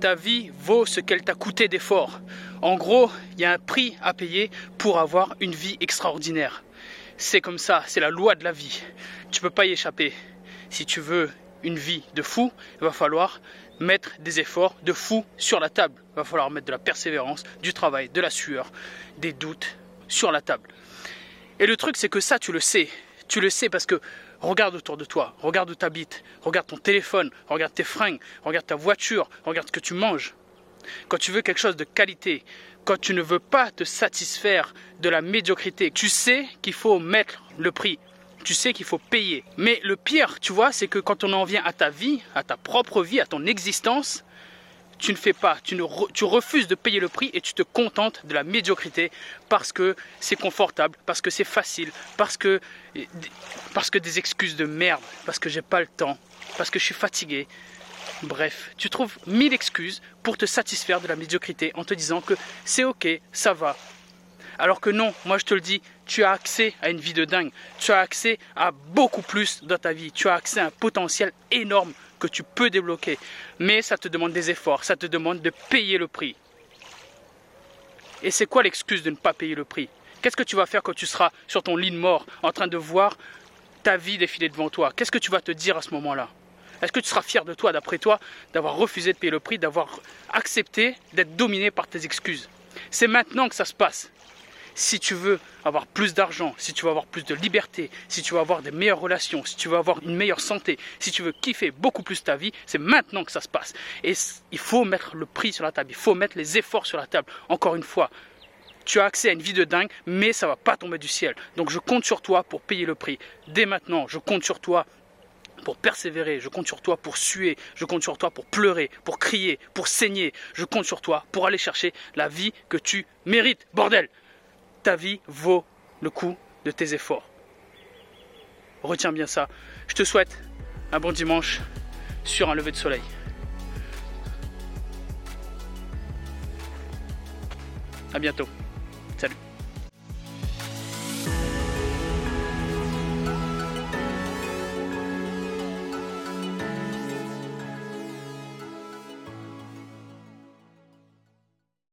ta vie vaut ce qu'elle t'a coûté d'efforts. En gros, il y a un prix à payer pour avoir une vie extraordinaire. C'est comme ça, c'est la loi de la vie. Tu peux pas y échapper. Si tu veux une vie de fou, il va falloir mettre des efforts de fou sur la table. Il va falloir mettre de la persévérance, du travail, de la sueur, des doutes sur la table. Et le truc, c'est que ça, tu le sais. Tu le sais parce que regarde autour de toi, regarde où tu habites, regarde ton téléphone, regarde tes fringues, regarde ta voiture, regarde ce que tu manges. Quand tu veux quelque chose de qualité, quand tu ne veux pas te satisfaire de la médiocrité, tu sais qu'il faut mettre le prix. Tu sais qu'il faut payer. Mais le pire, tu vois, c'est que quand on en vient à ta vie, à ta propre vie, à ton existence, tu ne fais pas, tu, refuses de payer le prix et tu te contentes de la médiocrité parce que c'est confortable, parce que c'est facile, parce que, parce que des excuses de merde, parce que j'ai pas le temps, parce que je suis fatigué. Bref, tu trouves mille excuses pour te satisfaire de la médiocrité en te disant que c'est ok, ça va. Alors que non, moi je te le dis, tu as accès à une vie de dingue. Tu as accès à beaucoup plus dans ta vie. Tu as accès à un potentiel énorme que tu peux débloquer. Mais ça te demande des efforts, ça te demande de payer le prix. Et c'est quoi l'excuse de ne pas payer le prix? Qu'est-ce que tu vas faire quand tu seras sur ton lit de mort en train de voir ta vie défiler devant toi? Qu'est-ce que tu vas te dire à ce moment-là? Est-ce que tu seras fier de toi, d'après toi, d'avoir refusé de payer le prix, d'avoir accepté d'être dominé par tes excuses? C'est maintenant que ça se passe si tu veux avoir plus d'argent, si tu veux avoir plus de liberté, si tu veux avoir des meilleures relations, si tu veux avoir une meilleure santé, si tu veux kiffer beaucoup plus ta vie, c'est maintenant que ça se passe. Et il faut mettre le prix sur la table, il faut mettre les efforts sur la table. Encore une fois, tu as accès à une vie de dingue, mais ça va pas tomber du ciel. Donc je compte sur toi pour payer le prix. Dès maintenant, je compte sur toi pour persévérer, je compte sur toi pour suer, je compte sur toi pour pleurer, pour crier, pour saigner, je compte sur toi pour aller chercher la vie que tu mérites. Bordel ta vie vaut le coup de tes efforts. Retiens bien ça. Je te souhaite un bon dimanche sur un lever de soleil. À bientôt.